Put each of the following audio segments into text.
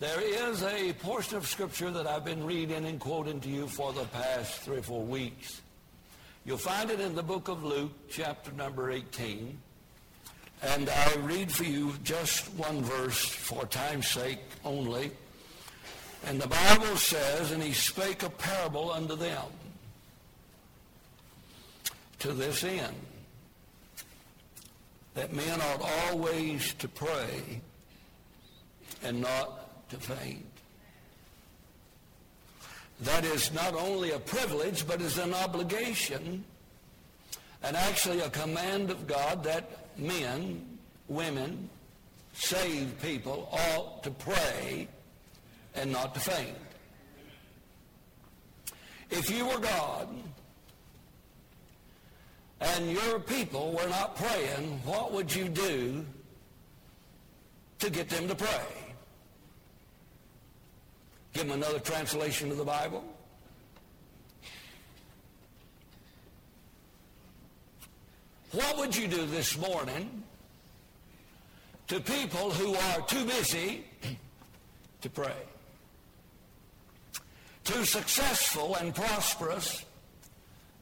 There is a portion of Scripture that I've been reading and quoting to you for the past three or four weeks. You'll find it in the book of Luke, chapter number 18. And I'll read for you just one verse for time's sake only. And the Bible says, And he spake a parable unto them to this end, that men ought always to pray and not to faint. That is not only a privilege, but is an obligation and actually a command of God that men, women, saved people ought to pray and not to faint. If you were God and your people were not praying, what would you do to get them to pray? Give them another translation of the Bible? What would you do this morning to people who are too busy to pray? Too successful and prosperous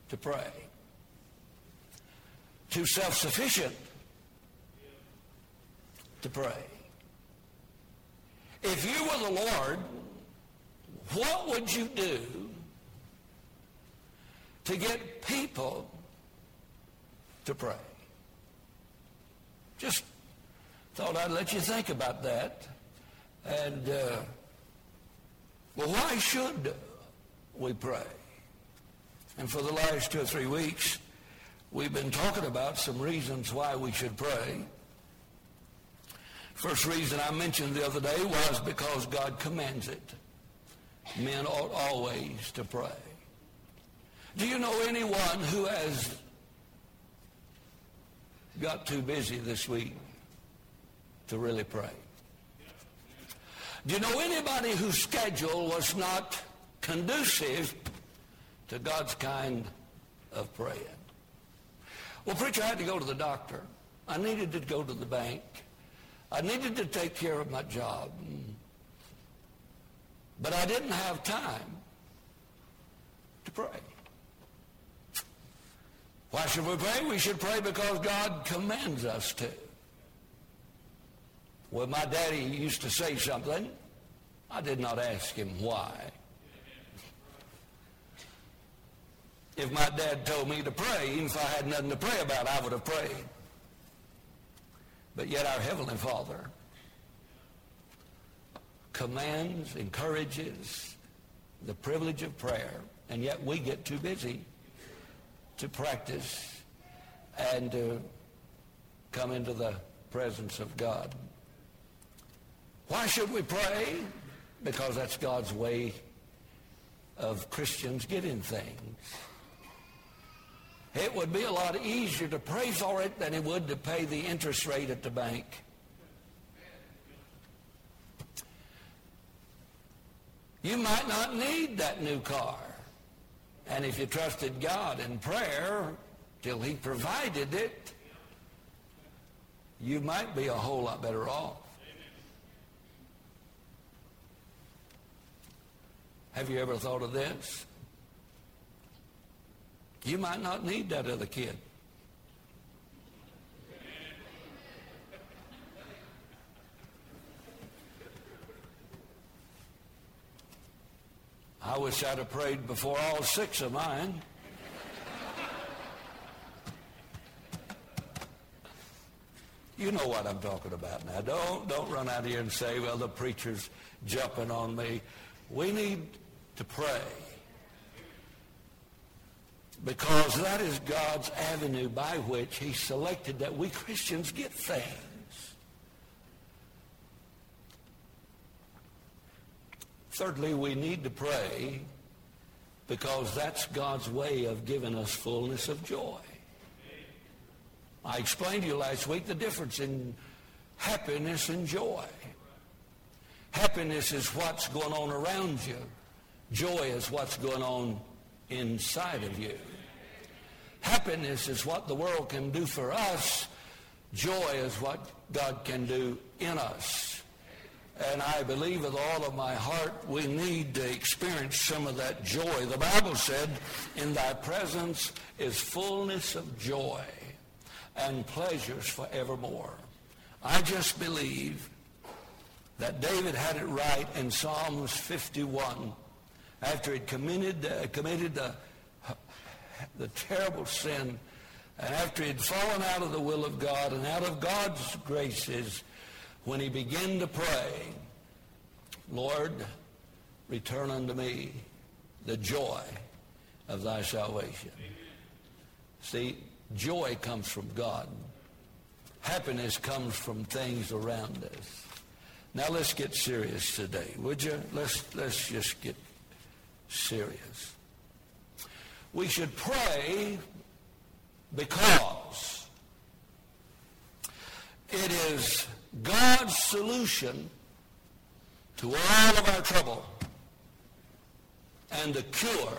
to pray? Too self-sufficient to pray? If you were the Lord, what would you do to get people to pray? Just thought I'd let you think about that. And, uh, well, why should we pray? And for the last two or three weeks, we've been talking about some reasons why we should pray. First reason I mentioned the other day was because God commands it. Men ought always to pray. Do you know anyone who has got too busy this week to really pray? Do you know anybody whose schedule was not conducive to God's kind of praying? Well, preacher, I had to go to the doctor. I needed to go to the bank. I needed to take care of my job. Mm. But I didn't have time to pray. Why should we pray? We should pray because God commands us to. Well, my daddy used to say something. I did not ask him why. If my dad told me to pray, even if I had nothing to pray about, I would have prayed. But yet our Heavenly Father commands, encourages the privilege of prayer, and yet we get too busy to practice and to come into the presence of God. Why should we pray? Because that's God's way of Christians getting things. It would be a lot easier to pray for it than it would to pay the interest rate at the bank. You might not need that new car. And if you trusted God in prayer till he provided it, you might be a whole lot better off. Have you ever thought of this? You might not need that other kid. I wish I'd have prayed before all six of mine. You know what I'm talking about now. Don't, don't run out here and say, well, the preacher's jumping on me. We need to pray because that is God's avenue by which he selected that we Christians get things. Thirdly, we need to pray because that's God's way of giving us fullness of joy. I explained to you last week the difference in happiness and joy. Happiness is what's going on around you. Joy is what's going on inside of you. Happiness is what the world can do for us. Joy is what God can do in us. And I believe with all of my heart we need to experience some of that joy. The Bible said, in thy presence is fullness of joy and pleasures forevermore. I just believe that David had it right in Psalms 51 after he'd committed, uh, committed the, the terrible sin and after he'd fallen out of the will of God and out of God's graces, when he began to pray, Lord, return unto me the joy of thy salvation. See, joy comes from God. Happiness comes from things around us. Now let's get serious today, would you? Let's, let's just get serious. We should pray because it is God's solution to all of our trouble and the cure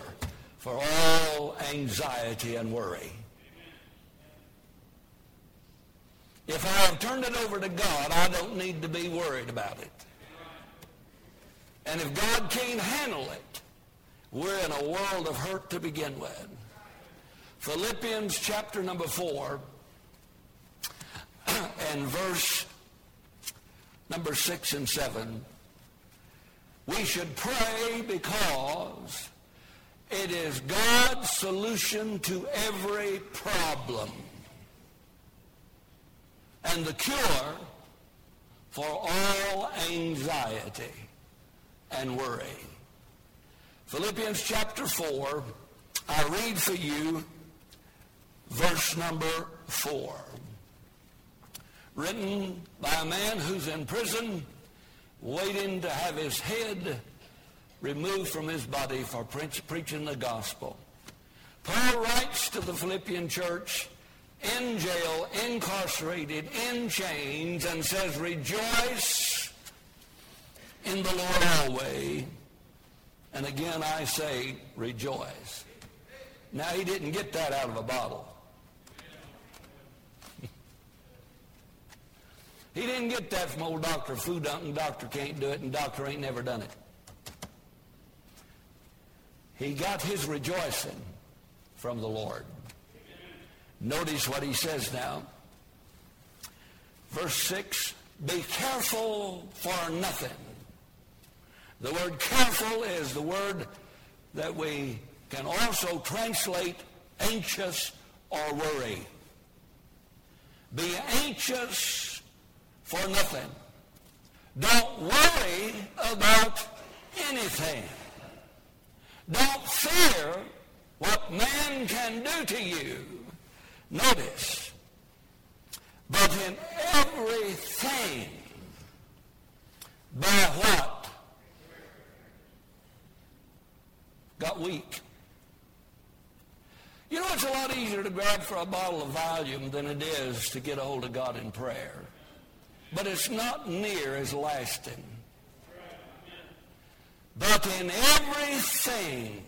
for all anxiety and worry. If I have turned it over to God, I don't need to be worried about it. And if God can't handle it, we're in a world of hurt to begin with. Philippians chapter number 4 and verse number 6 and 7. We should pray because it is God's solution to every problem and the cure for all anxiety and worry. Philippians chapter 4, I read for you verse number 4. Written by a man who's in prison, waiting to have his head removed from his body for pre- preaching the gospel. Paul writes to the Philippian church in jail, incarcerated, in chains, and says, Rejoice in the Lord always. And again I say, rejoice. Now he didn't get that out of a bottle. He didn't get that from old Dr. Food and Doctor can't do it, and Doctor ain't never done it. He got his rejoicing from the Lord. Notice what he says now. Verse 6, be careful for nothing. The word careful is the word that we can also translate anxious or worry. Be anxious for nothing. Don't worry about anything. Don't fear what man can do to you. Notice, but in everything, by what? Got weak. You know, it's a lot easier to grab for a bottle of Valium than it is to get a hold of God in prayer but it's not near as lasting. But in everything,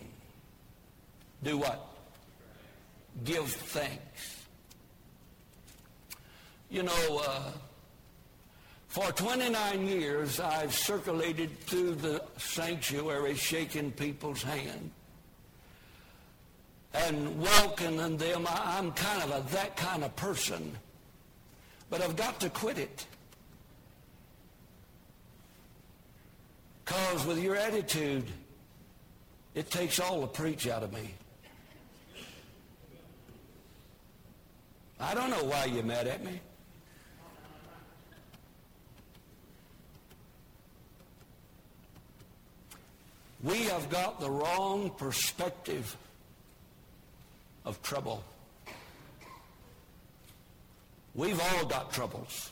do what? Give thanks. You know, uh, for 29 years, I've circulated through the sanctuary shaking people's hand and welcoming them. I'm kind of a, that kind of person. But I've got to quit it. Because with your attitude, it takes all the preach out of me. I don't know why you're mad at me. We have got the wrong perspective of trouble. We've all got troubles.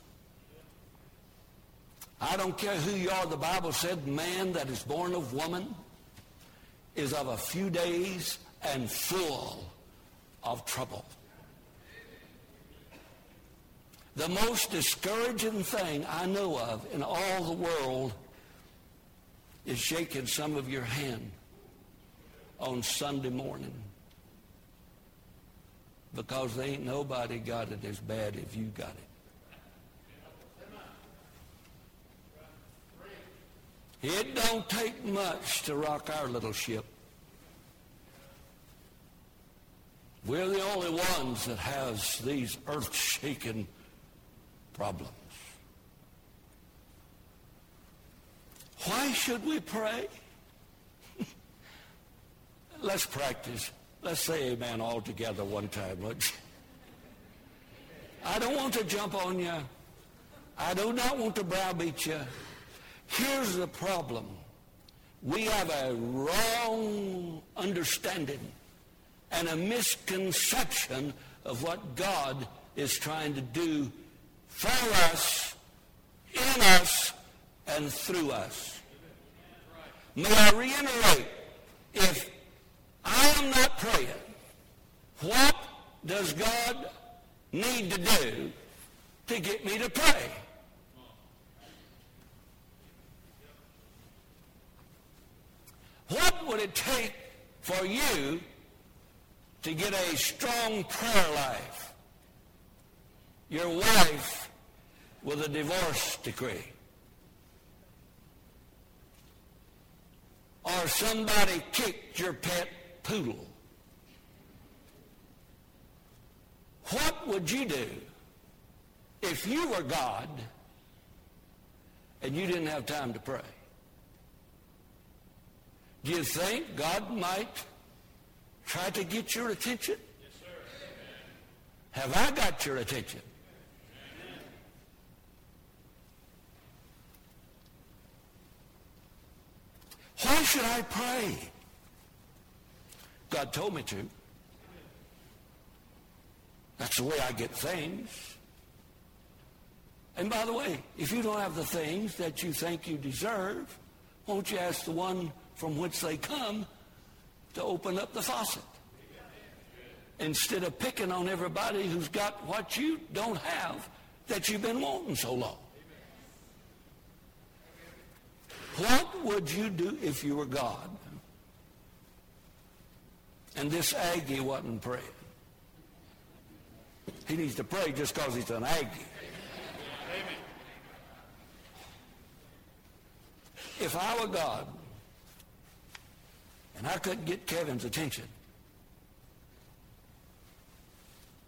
I don't care who you are. The Bible said man that is born of woman is of a few days and full of trouble. The most discouraging thing I know of in all the world is shaking some of your hand on Sunday morning because there ain't nobody got it as bad as you got it. It don't take much to rock our little ship. We're the only ones that has these earth-shaking problems. Why should we pray? Let's practice. Let's say amen all together one time, you? I don't want to jump on you. I do not want to browbeat you. Here's the problem. We have a wrong understanding and a misconception of what God is trying to do for us, in us, and through us. May I reiterate, if I am not praying, what does God need to do to get me to pray? What would it take for you to get a strong prayer life? Your wife with a divorce decree. Or somebody kicked your pet poodle. What would you do if you were God and you didn't have time to pray? Do you think God might try to get your attention? Yes, sir. Have I got your attention? Why should I pray? God told me to. That's the way I get things. And by the way, if you don't have the things that you think you deserve, won't you ask the one from which they come to open up the faucet. Instead of picking on everybody who's got what you don't have that you've been wanting so long. What would you do if you were God? And this Aggie wasn't praying. He needs to pray just because he's an Aggie. If I were God, and I couldn't get Kevin's attention.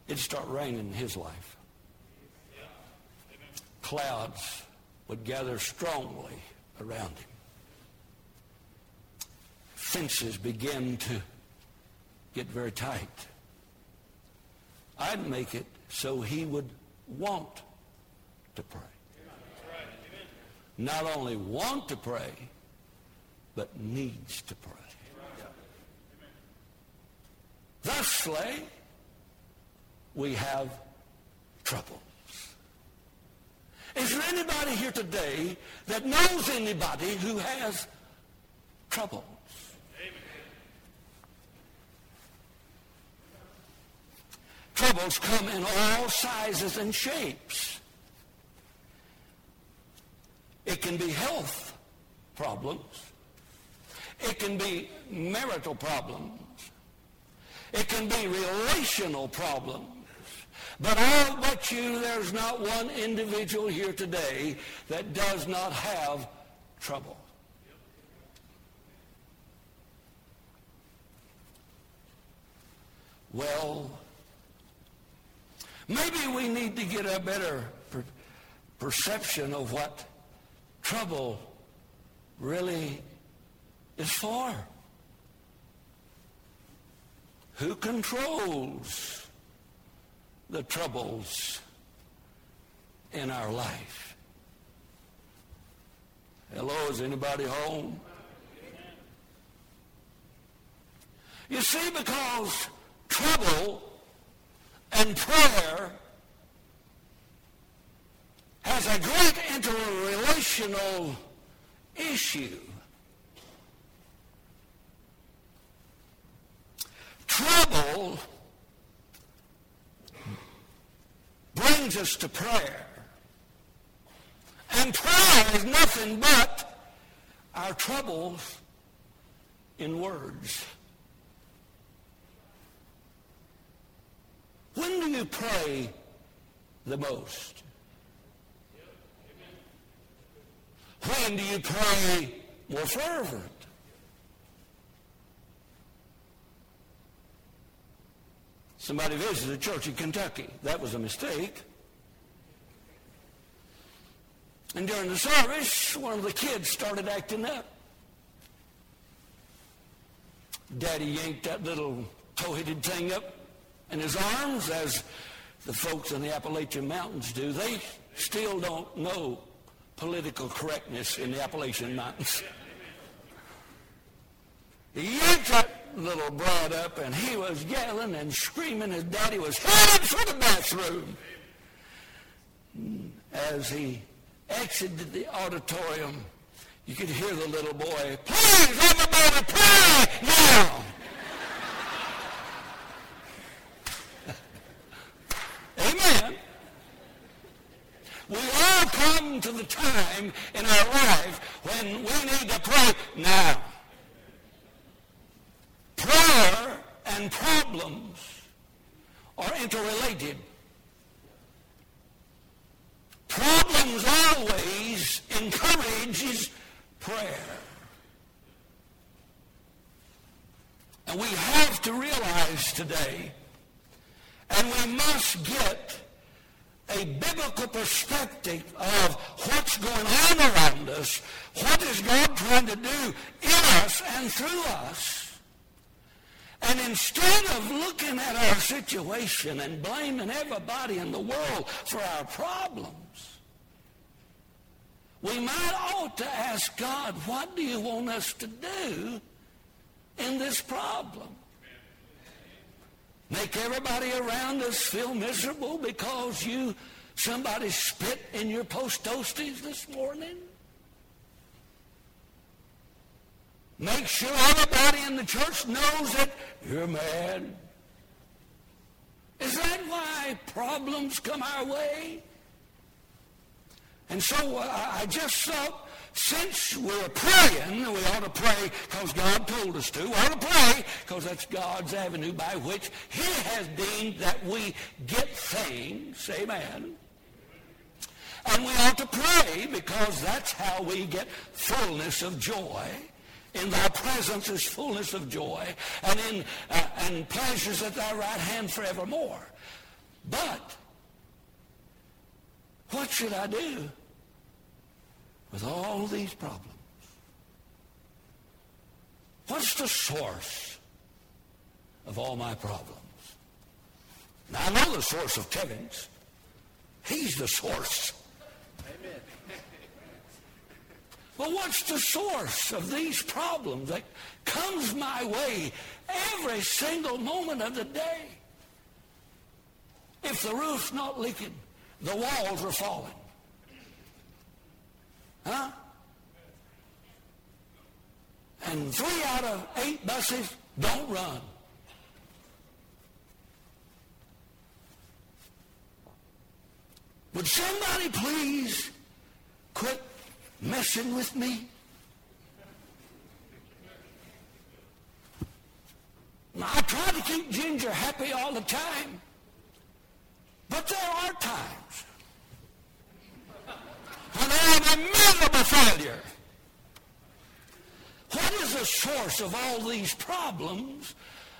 It'd start raining in his life. Clouds would gather strongly around him. Fences begin to get very tight. I'd make it so he would want to pray. Not only want to pray, but needs to pray. Thusly, we have troubles. Is there anybody here today that knows anybody who has troubles? Troubles come in all sizes and shapes. It can be health problems. It can be marital problems. It can be relational problems. But I'll bet you there's not one individual here today that does not have trouble. Well, maybe we need to get a better per- perception of what trouble really is for. Who controls the troubles in our life? Hello, is anybody home? You see, because trouble and prayer has a great interrelational issue. Trouble brings us to prayer. And prayer is nothing but our troubles in words. When do you pray the most? When do you pray more fervent. Somebody visited a church in Kentucky. That was a mistake. And during the service, one of the kids started acting up. Daddy yanked that little tow-headed thing up in his arms, as the folks in the Appalachian Mountains do. They still don't know political correctness in the Appalachian Mountains. He yanked that little broad up, and he was yelling and screaming. His daddy was headed for the bathroom. As he exited the auditorium, you could hear the little boy, please, everybody, pray now. Amen. We all come to the time in our life when we need to pray now. Prayer and problems are interrelated. Problems always encourages prayer. And we have to realize today, and we must get a biblical perspective of what's going on around us, what is God trying to do in us and through us. And instead of looking at our situation and blaming everybody in the world for our problems, we might ought to ask God, what do you want us to do in this problem? Make everybody around us feel miserable because you somebody spit in your Post Toasties this morning? Make sure everybody in the church knows that you're mad. Is that why problems come our way? And so uh, I just thought, since we're praying, we ought to pray because God told us to. We ought to pray because that's God's avenue by which he has deemed that we get things. Amen. And we ought to pray because that's how we get fullness of joy. In thy presence is fullness of joy, and in uh, and pleasures at thy right hand forevermore. But what should I do with all these problems? What's the source of all my problems? Now, I know the source of Kevin's. He's the source. Amen. Well, what's the source of these problems that comes my way every single moment of the day? If the roof's not leaking, the walls are falling. Huh? And three out of eight buses don't run. Would somebody please quit messing with me? I try to keep Ginger happy all the time, but there are times when I am a miserable failure. What is the source of all these problems?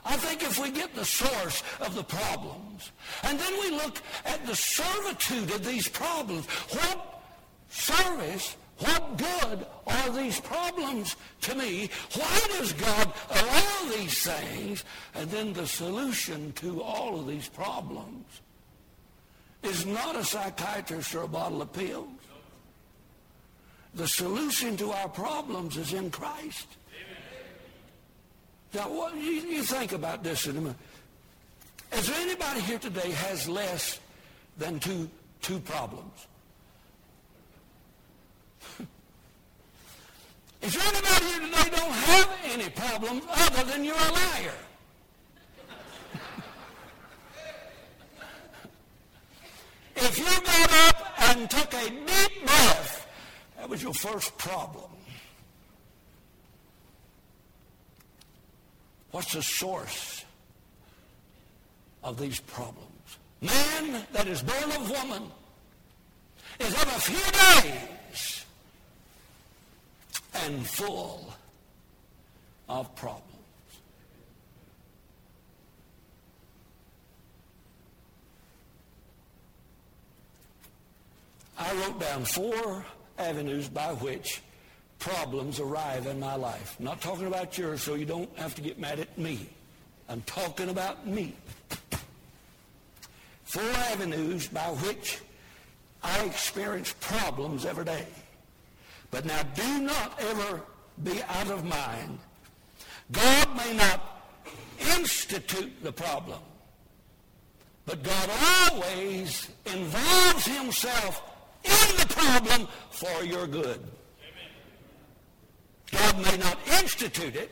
I think if we get the source of the problems, and then we look at the servitude of these problems, what service good are these problems to me? Why does God allow these things? And then the solution to all of these problems is not a psychiatrist or a bottle of pills. The solution to our problems is in Christ. Now, what, you, you think about this in a minute. Is there anybody here today has less than two, two problems? There anybody here today don't have any problems other than you're a liar? if you got up and took a deep breath, that was your first problem. What's the source of these problems? Man that is born of woman is of a few days and full of problems. I wrote down four avenues by which problems arrive in my life. I'm not talking about yours, so you don't have to get mad at me. I'm talking about me. Four avenues by which I experience problems every day. But now do not ever be out of mind. God may not institute the problem, but God always involves himself in the problem for your good. God may not institute it.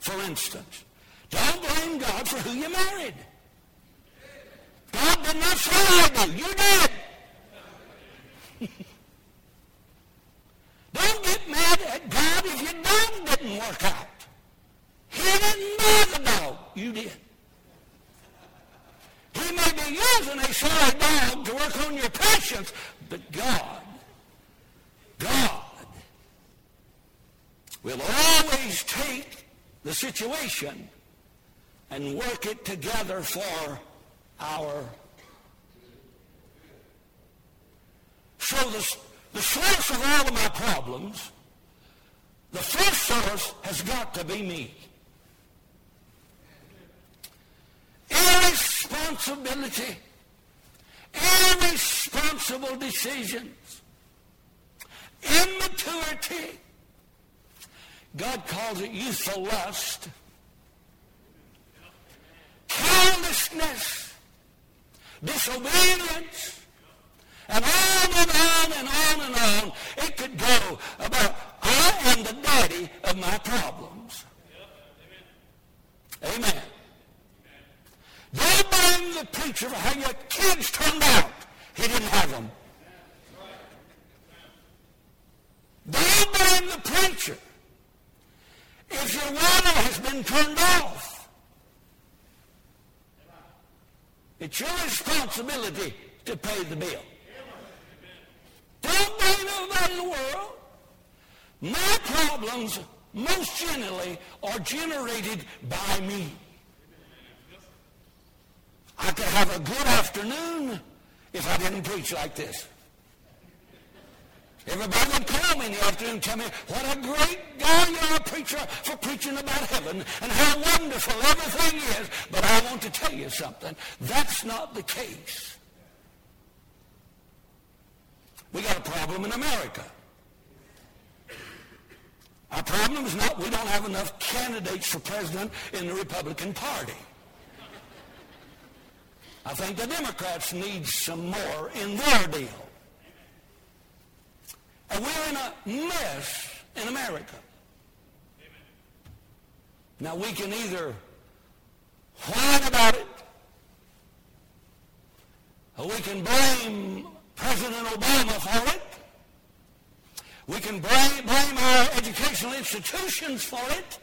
For instance, don't blame God for who you married. God did not say I do. You did. Don't get mad at God if your dog didn't work out. He didn't know the dog. You did. He may be using a sorry dog to work on your patience, but God, God will always take the situation and work it together for our so the, the source of all of my problems the first source has got to be me. Irresponsibility irresponsible decisions immaturity. God calls it youthful lust carelessness, disobedience, on and on. It could go about, I am the daddy of my problems. Amen. Don't blame the preacher for how your kids turned out. He didn't have them. Don't blame the preacher if your water has been turned off. It's your responsibility to pay the bill. In the world. My problems, most generally, are generated by me. I could have a good afternoon if I didn't preach like this. Everybody would call me in the afternoon and tell me what a great guy you are, preacher, for preaching about heaven and how wonderful everything is. But I want to tell you something. That's not the case. We got a problem in America. Our problem is not we don't have enough candidates for president in the Republican Party. I think the Democrats need some more in their deal. And we're in a mess in America. Now we can either whine about it, or we can blame President Obama for it. We can blame, blame our educational institutions for it.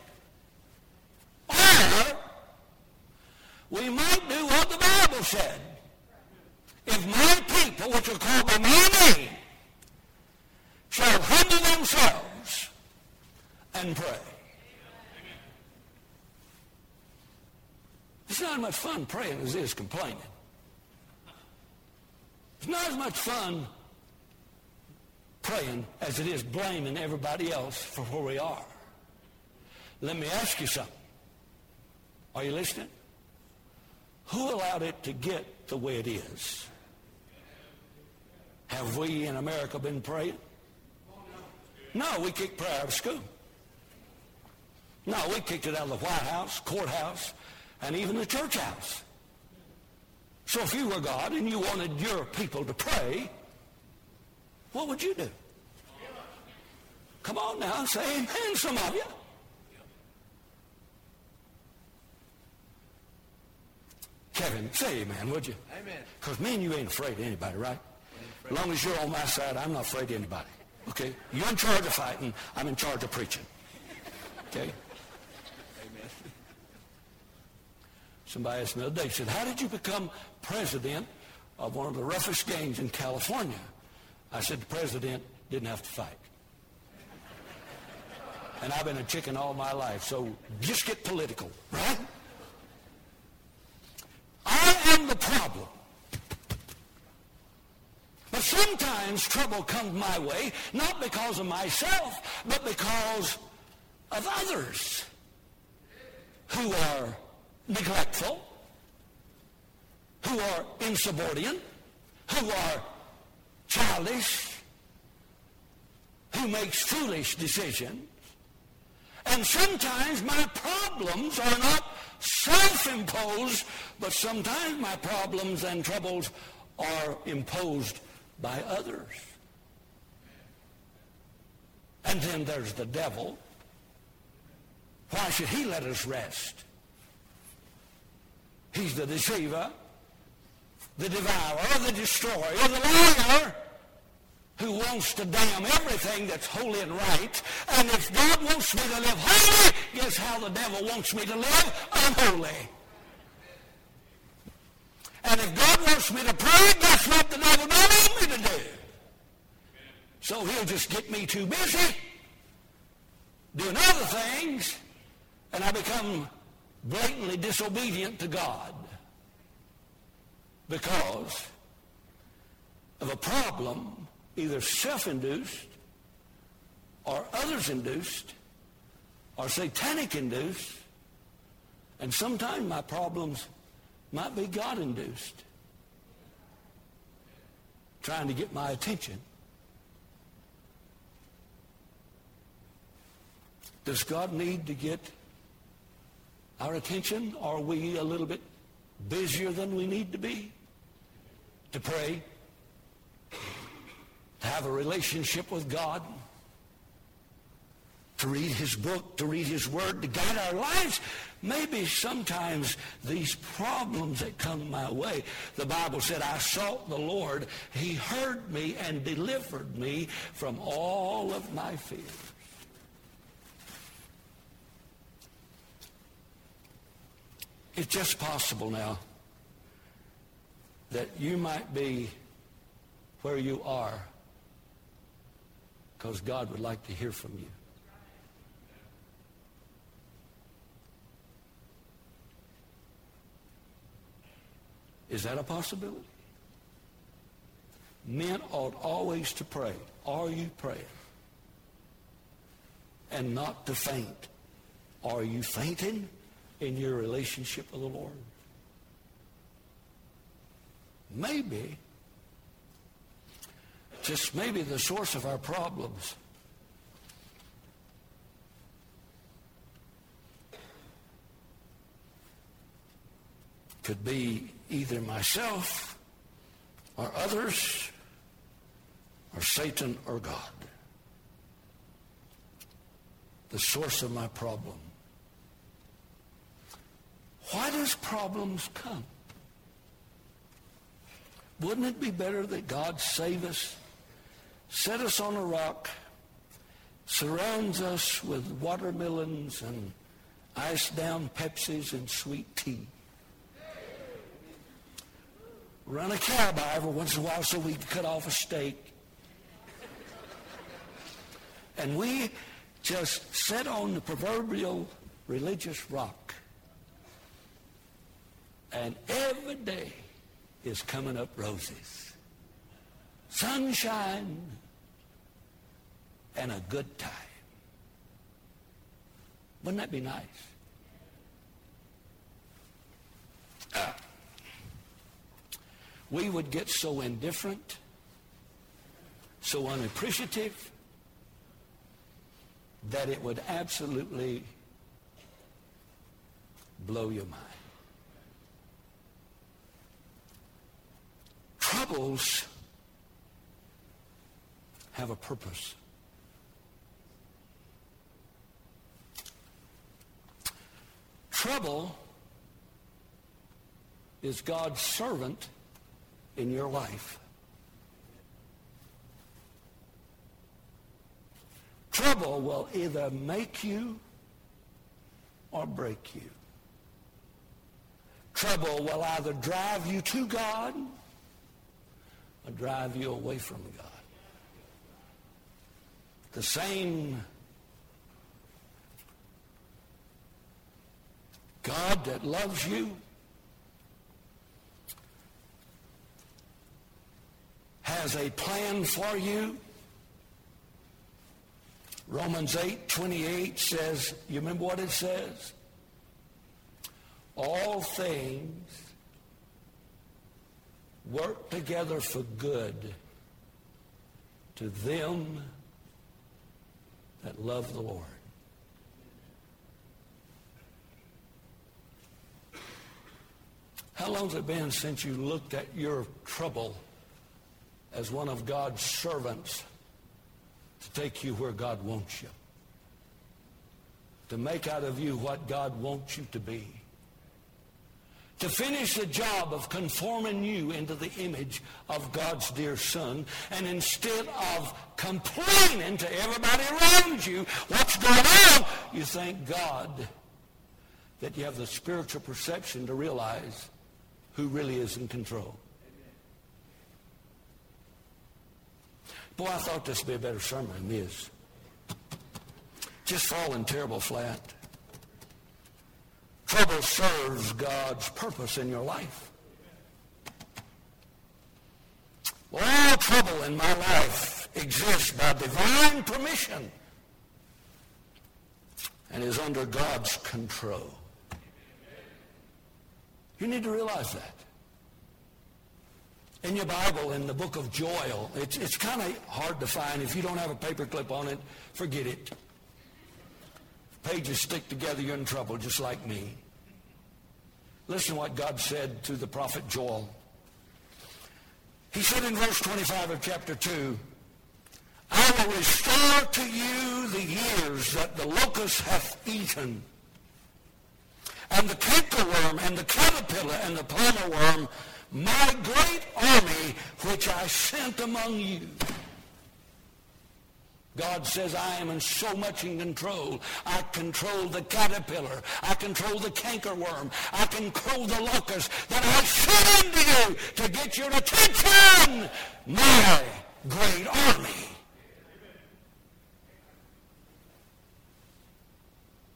Or we might do what the Bible said. If my people, which are called by my name, shall humble themselves and pray. It's not much fun praying as it is complaining. It's not as much fun praying as it is blaming everybody else for where we are. Let me ask you something. Are you listening? Who allowed it to get the way it is? Have we in America been praying? No, we kicked prayer out of school. No, we kicked it out of the White House, courthouse, and even the church house. So if you were God and you wanted your people to pray, what would you do? Come on now, say amen, some of you. Kevin, say amen, would you? Amen. Because me and you ain't afraid of anybody, right? As long as you're on my side, I'm not afraid of anybody. Okay? You're in charge of fighting. I'm in charge of preaching. Okay? Amen. Somebody asked me the other day, said, how did you become president of one of the roughest gangs in California? I said, the president didn't have to fight. And I've been a chicken all my life, so just get political, right? I am the problem. But sometimes trouble comes my way, not because of myself, but because of others who are neglectful, who are insubordinate, who are childish, who makes foolish decisions. And sometimes my problems are not self-imposed, but sometimes my problems and troubles are imposed by others. And then there's the devil. Why should he let us rest? He's the deceiver, the devourer, the destroyer, the liar who wants to damn everything that's holy and right. And if God wants me to live holy, guess how the devil wants me to live? Unholy. And if God wants me to pray, guess what the devil don't want me to do? So he'll just get me too busy doing other things, and I become blatantly disobedient to God because of a problem, either self-induced or others-induced or satanic-induced. And sometimes my problems might be God-induced, trying to get my attention. Does God need to get our attention? Are we a little bit busier than we need to be to pray, to have a relationship with God, to read his book, to read his word, to guide our lives? Maybe sometimes these problems that come my way, the Bible said, I sought the Lord. He heard me and delivered me from all of my fears. It's just possible now that you might be where you are because God would like to hear from you. Is that a possibility? Men ought always to pray. Are you praying? And not to faint. Are you fainting in your relationship with the Lord? Maybe, just maybe the source of our problems could be either myself or others or Satan or God. The source of my problem. Why does problems come? Wouldn't it be better that God save us, set us on a rock, surrounds us with watermelons and ice down Pepsis and sweet tea? run a cow by every once in a while so we can cut off a steak. And we just sit on the proverbial religious rock. And every day is coming up roses. Sunshine and a good time. Wouldn't that be nice? Uh, we would get so indifferent, so unappreciative, that it would absolutely blow your mind. Troubles have a purpose. Trouble is God's servant in your life. Trouble will either make you or break you. Trouble will either drive you to God drive you away from God. The same God that loves you has a plan for you. Romans 8, 28 says, you remember what it says? All things work together for good to them that love the Lord. How long has it been since you looked at your trouble as one of God's servants to take you where God wants you? To make out of you what God wants you to be? To finish the job of conforming you into the image of God's dear Son. And instead of complaining to everybody around you what's going on, you thank God that you have the spiritual perception to realize who really is in control. Boy, I thought this would be a better sermon than this. Just falling terrible flat. Trouble serves God's purpose in your life. Well, all trouble in my life exists by divine permission and is under God's control. You need to realize that. In your Bible, in the book of Joel, it's, it's kind of hard to find. If you don't have a paperclip on it, forget it. Pages stick together, you're in trouble, just like me. Listen to what God said to the prophet Joel. He said in verse 25 of chapter 2, I will restore to you the years that the locust hath eaten and the cankerworm and the caterpillar and the palmer worm, my great army which I sent among you. God says, I am in so much in control. I control the caterpillar. I control the cankerworm. I control the locust that I send unto you to get your attention. My great army.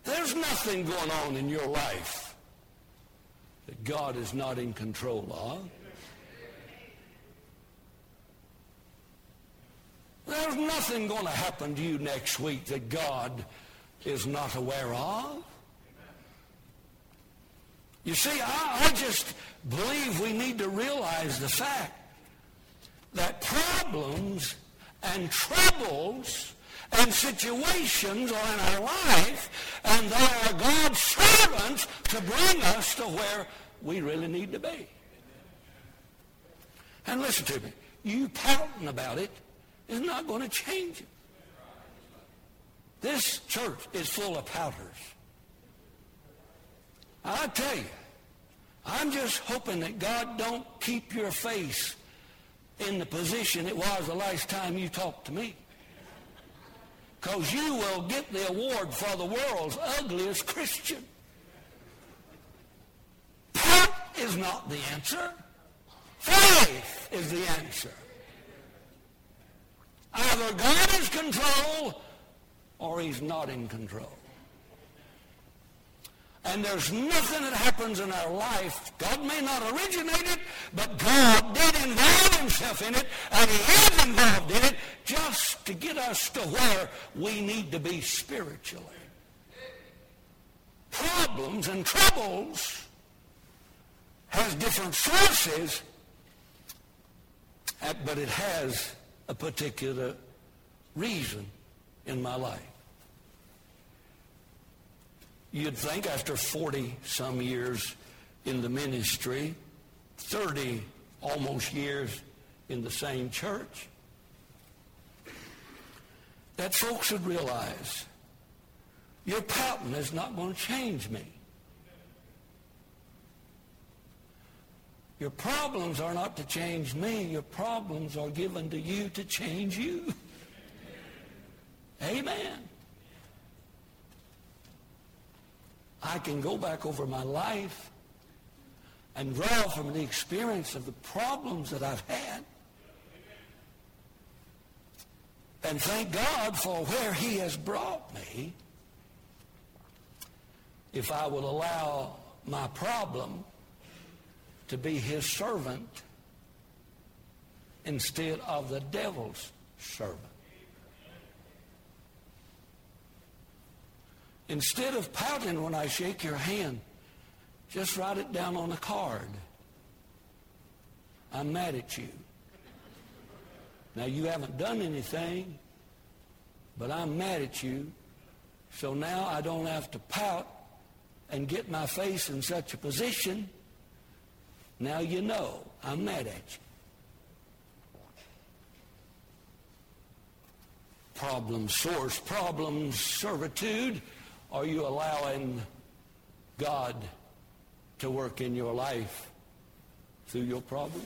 There's nothing going on in your life that God is not in control of. There's nothing going to happen to you next week that God is not aware of. You see, I, I just believe we need to realize the fact that problems and troubles and situations are in our life, and they are God's servants to bring us to where we really need to be. And listen to me. You pouting about it is not going to change it. This church is full of pouters. I tell you, I'm just hoping that God don't keep your face in the position it was the last time you talked to me. Because you will get the award for the world's ugliest Christian. Pout is not the answer. Faith is the answer. Either God is control or he's not in control. And there's nothing that happens in our life. God may not originate it, but God did involve himself in it, and he is involved in it just to get us to where we need to be spiritually. Problems and troubles has different sources, but it has a particular reason in my life. You'd think after 40 some years in the ministry, 30 almost years in the same church, that folks would realize your pouting is not going to change me. Your problems are not to change me. Your problems are given to you to change you. Amen. I can go back over my life and draw from the experience of the problems that I've had. And thank God for where he has brought me if I will allow my problem to be his servant instead of the devil's servant. Instead of pouting when I shake your hand, just write it down on a card. I'm mad at you. Now, you haven't done anything, but I'm mad at you. So now I don't have to pout and get my face in such a position. Now you know I'm mad at you. Problem source, problem servitude. Are you allowing God to work in your life through your problems?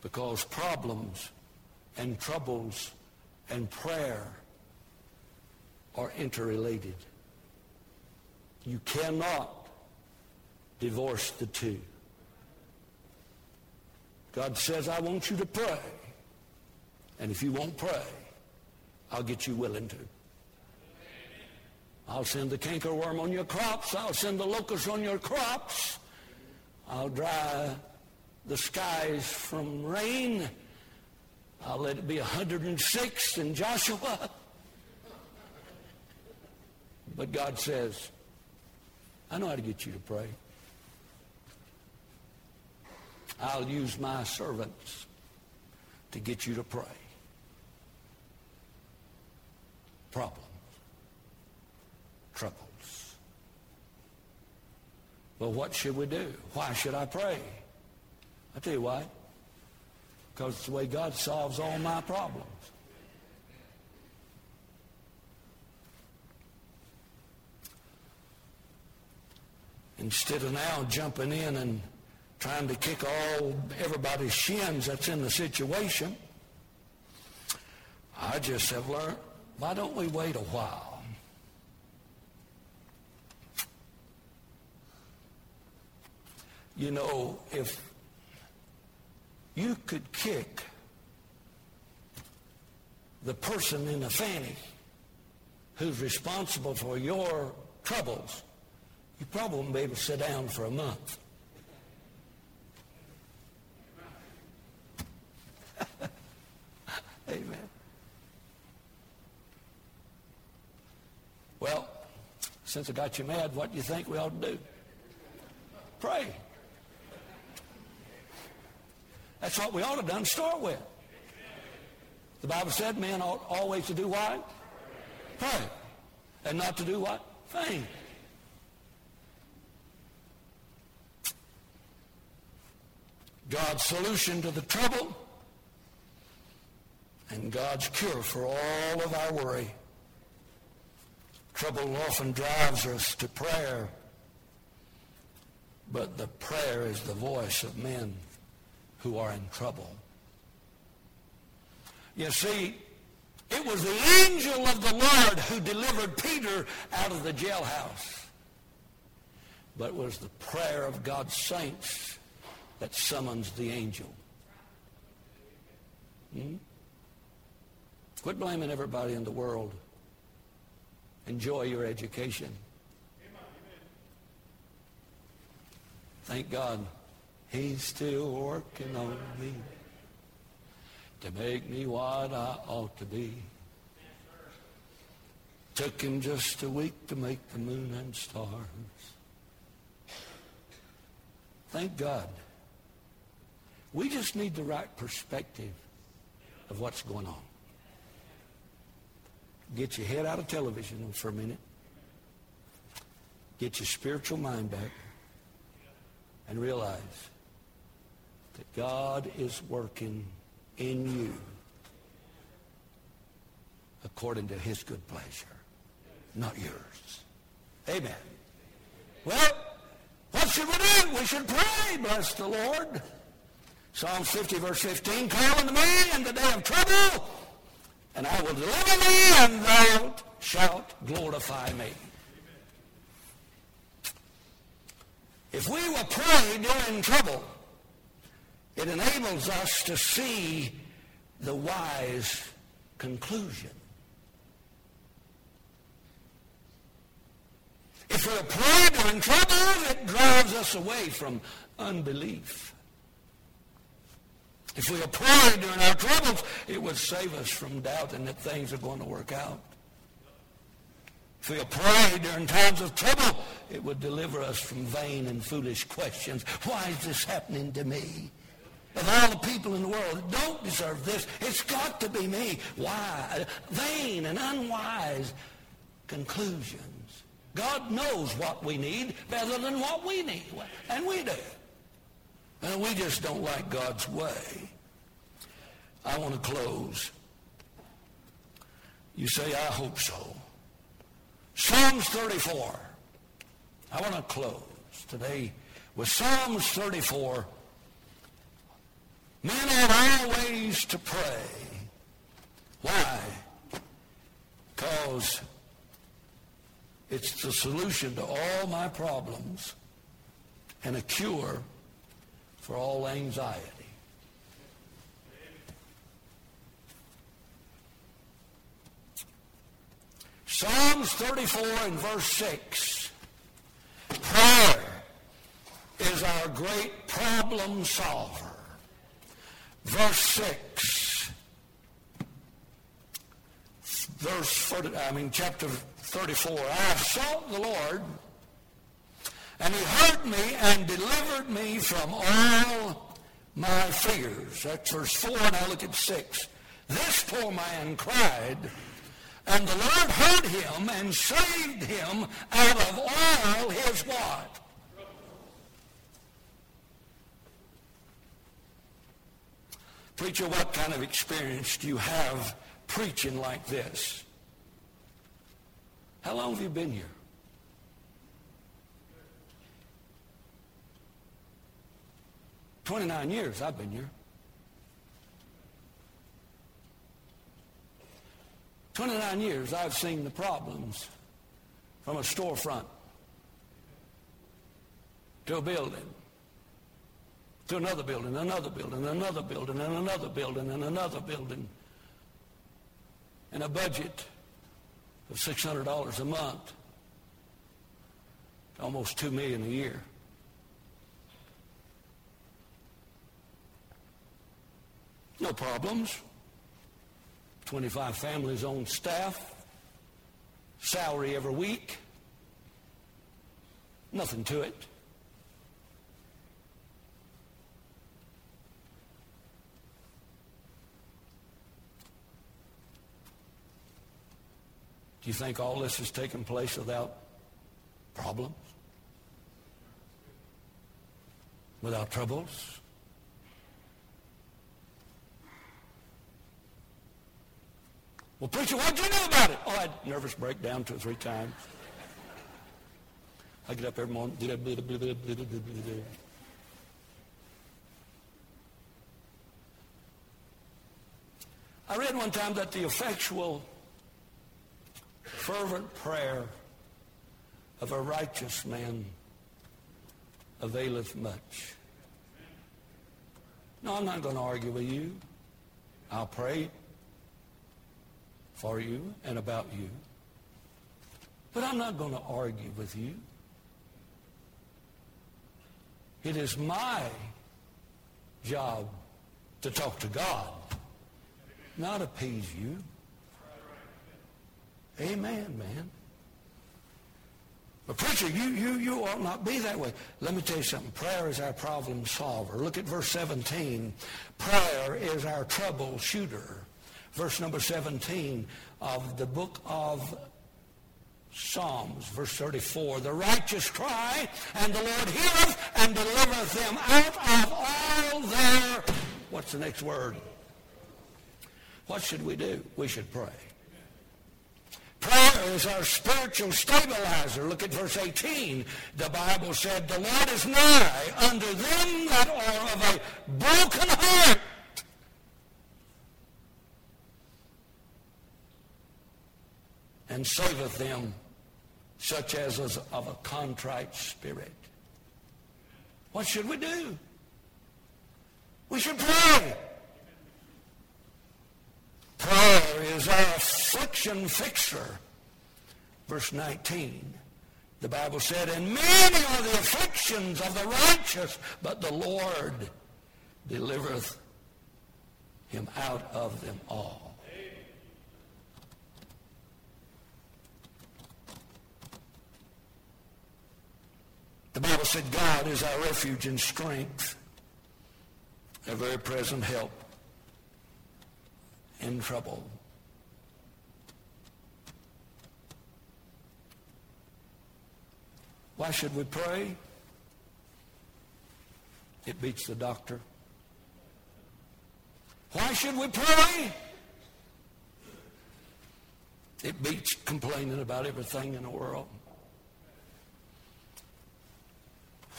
Because problems and troubles and prayer are interrelated. You cannot divorce the two. God says, I want you to pray. And if you won't pray, I'll get you willing to. I'll send the cankerworm on your crops. I'll send the locust on your crops. I'll dry the skies from rain. I'll let it be 106 in Joshua. But God says, I know how to get you to pray. I'll use my servants to get you to pray. Problems, troubles. Well, what should we do? Why should I pray? I tell you why. Because it's the way God solves all my problems. Instead of now jumping in and trying to kick all everybody's shins that's in the situation, I just have learned, why don't we wait a while? You know, if you could kick the person in the fanny who's responsible for your troubles, you probably won't be able to sit down for a month. Amen. Well, since I got you mad, what do you think we ought to do? Pray. That's what we ought to done to start with. The Bible said men ought always to do what? Pray. And not to do what? Faint. God's solution to the trouble and God's cure for all of our worry. Trouble often drives us to prayer, but the prayer is the voice of men who are in trouble. You see, it was the angel of the Lord who delivered Peter out of the jailhouse. But it was the prayer of God's saints that summons the angel. Hmm? Quit blaming everybody in the world. Enjoy your education. Thank God. He's still working on me to make me what I ought to be. Took him just a week to make the moon and stars. Thank God. We just need the right perspective of what's going on. Get your head out of television for a minute. Get your spiritual mind back and realize that God is working in you according to his good pleasure, not yours. Amen. Well, what should we do? We should pray, bless the Lord. Psalm 50, verse 15, call unto me in the day of trouble, and I will deliver thee, and thou shalt glorify me. If we will pray during trouble, it enables us to see the wise conclusion. If we'll pray during trouble, it drives us away from unbelief. If we pray during our troubles, it would save us from doubting that things are going to work out. If we pray during times of trouble, it would deliver us from vain and foolish questions. Why is this happening to me? Of all the people in the world that don't deserve this, it's got to be me. Why? Vain and unwise conclusions. God knows what we need better than what we need, and we do. And we just don't like God's way. I want to close. You say, I hope so. Psalms 34. I want to close today with Psalms 34. Men ought always to pray. Why? Because it's the solution to all my problems and a cure for all anxiety. Psalms 34 and verse 6. Prayer is our great problem solver. Verse 6. Verse 40, I mean chapter 34. I have sought the Lord and he heard me and delivered me from all my fears. That's verse 4. Now look at 6. This poor man cried, and the Lord heard him and saved him out of all his what? Preacher, what kind of experience do you have preaching like this? How long have you been here? Twenty-nine years I've been here. 29 years, I've seen the problems from a storefront to a building, to another building, another building, another building, and another building, and another building, and a budget of $600 a month, almost 2 million a year. No problems. 25 families on staff, salary every week, nothing to it. Do you think all this has taken place without problems? Without troubles? Well, preacher, what'd you do about it? Oh, I had nervous breakdown two or three times. I get up every morning. I read one time that the effectual, fervent prayer of a righteous man availeth much. No, I'm not going to argue with you. I'll pray for you and about you. But I'm not going to argue with you. It is my job to talk to God, not appease you. Amen, man. But preacher, you, you, you ought not be that way. Let me tell you something. Prayer is our problem solver. Look at verse 17. Prayer is our trouble shooter verse number 17 of the book of Psalms, verse 34. The righteous cry, and the Lord heareth and delivereth them out of all their, what's the next word? What should we do? We should pray. Prayer is our spiritual stabilizer. Look at verse 18. The Bible said, The Lord is nigh unto them that are of a broken heart and saveth them such as is of a contrite spirit. What should we do? We should pray. Prayer is our affliction fixer. Verse 19. The Bible said, and many are the afflictions of the righteous, but the Lord delivereth him out of them all. Said God is our refuge and strength, a very present help in trouble. Why should we pray? It beats the doctor. Why should we pray? It beats complaining about everything in the world.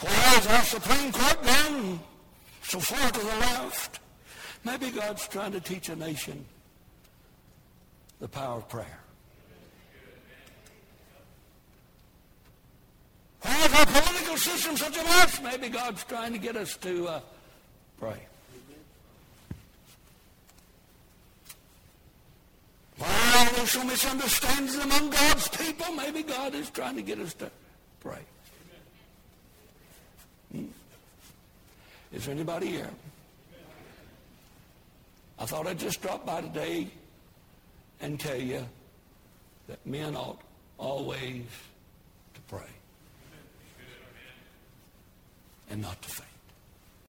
Is our Supreme Court gone so far to the left? Maybe God's trying to teach a nation the power of prayer. Why is our political system such a mess? Maybe God's trying to get us to uh, pray. Why are there so misunderstandings among God's people? Maybe God is trying to get us to pray. Is there anybody here? I thought I'd just drop by today and tell you that men ought always to pray and not to faint.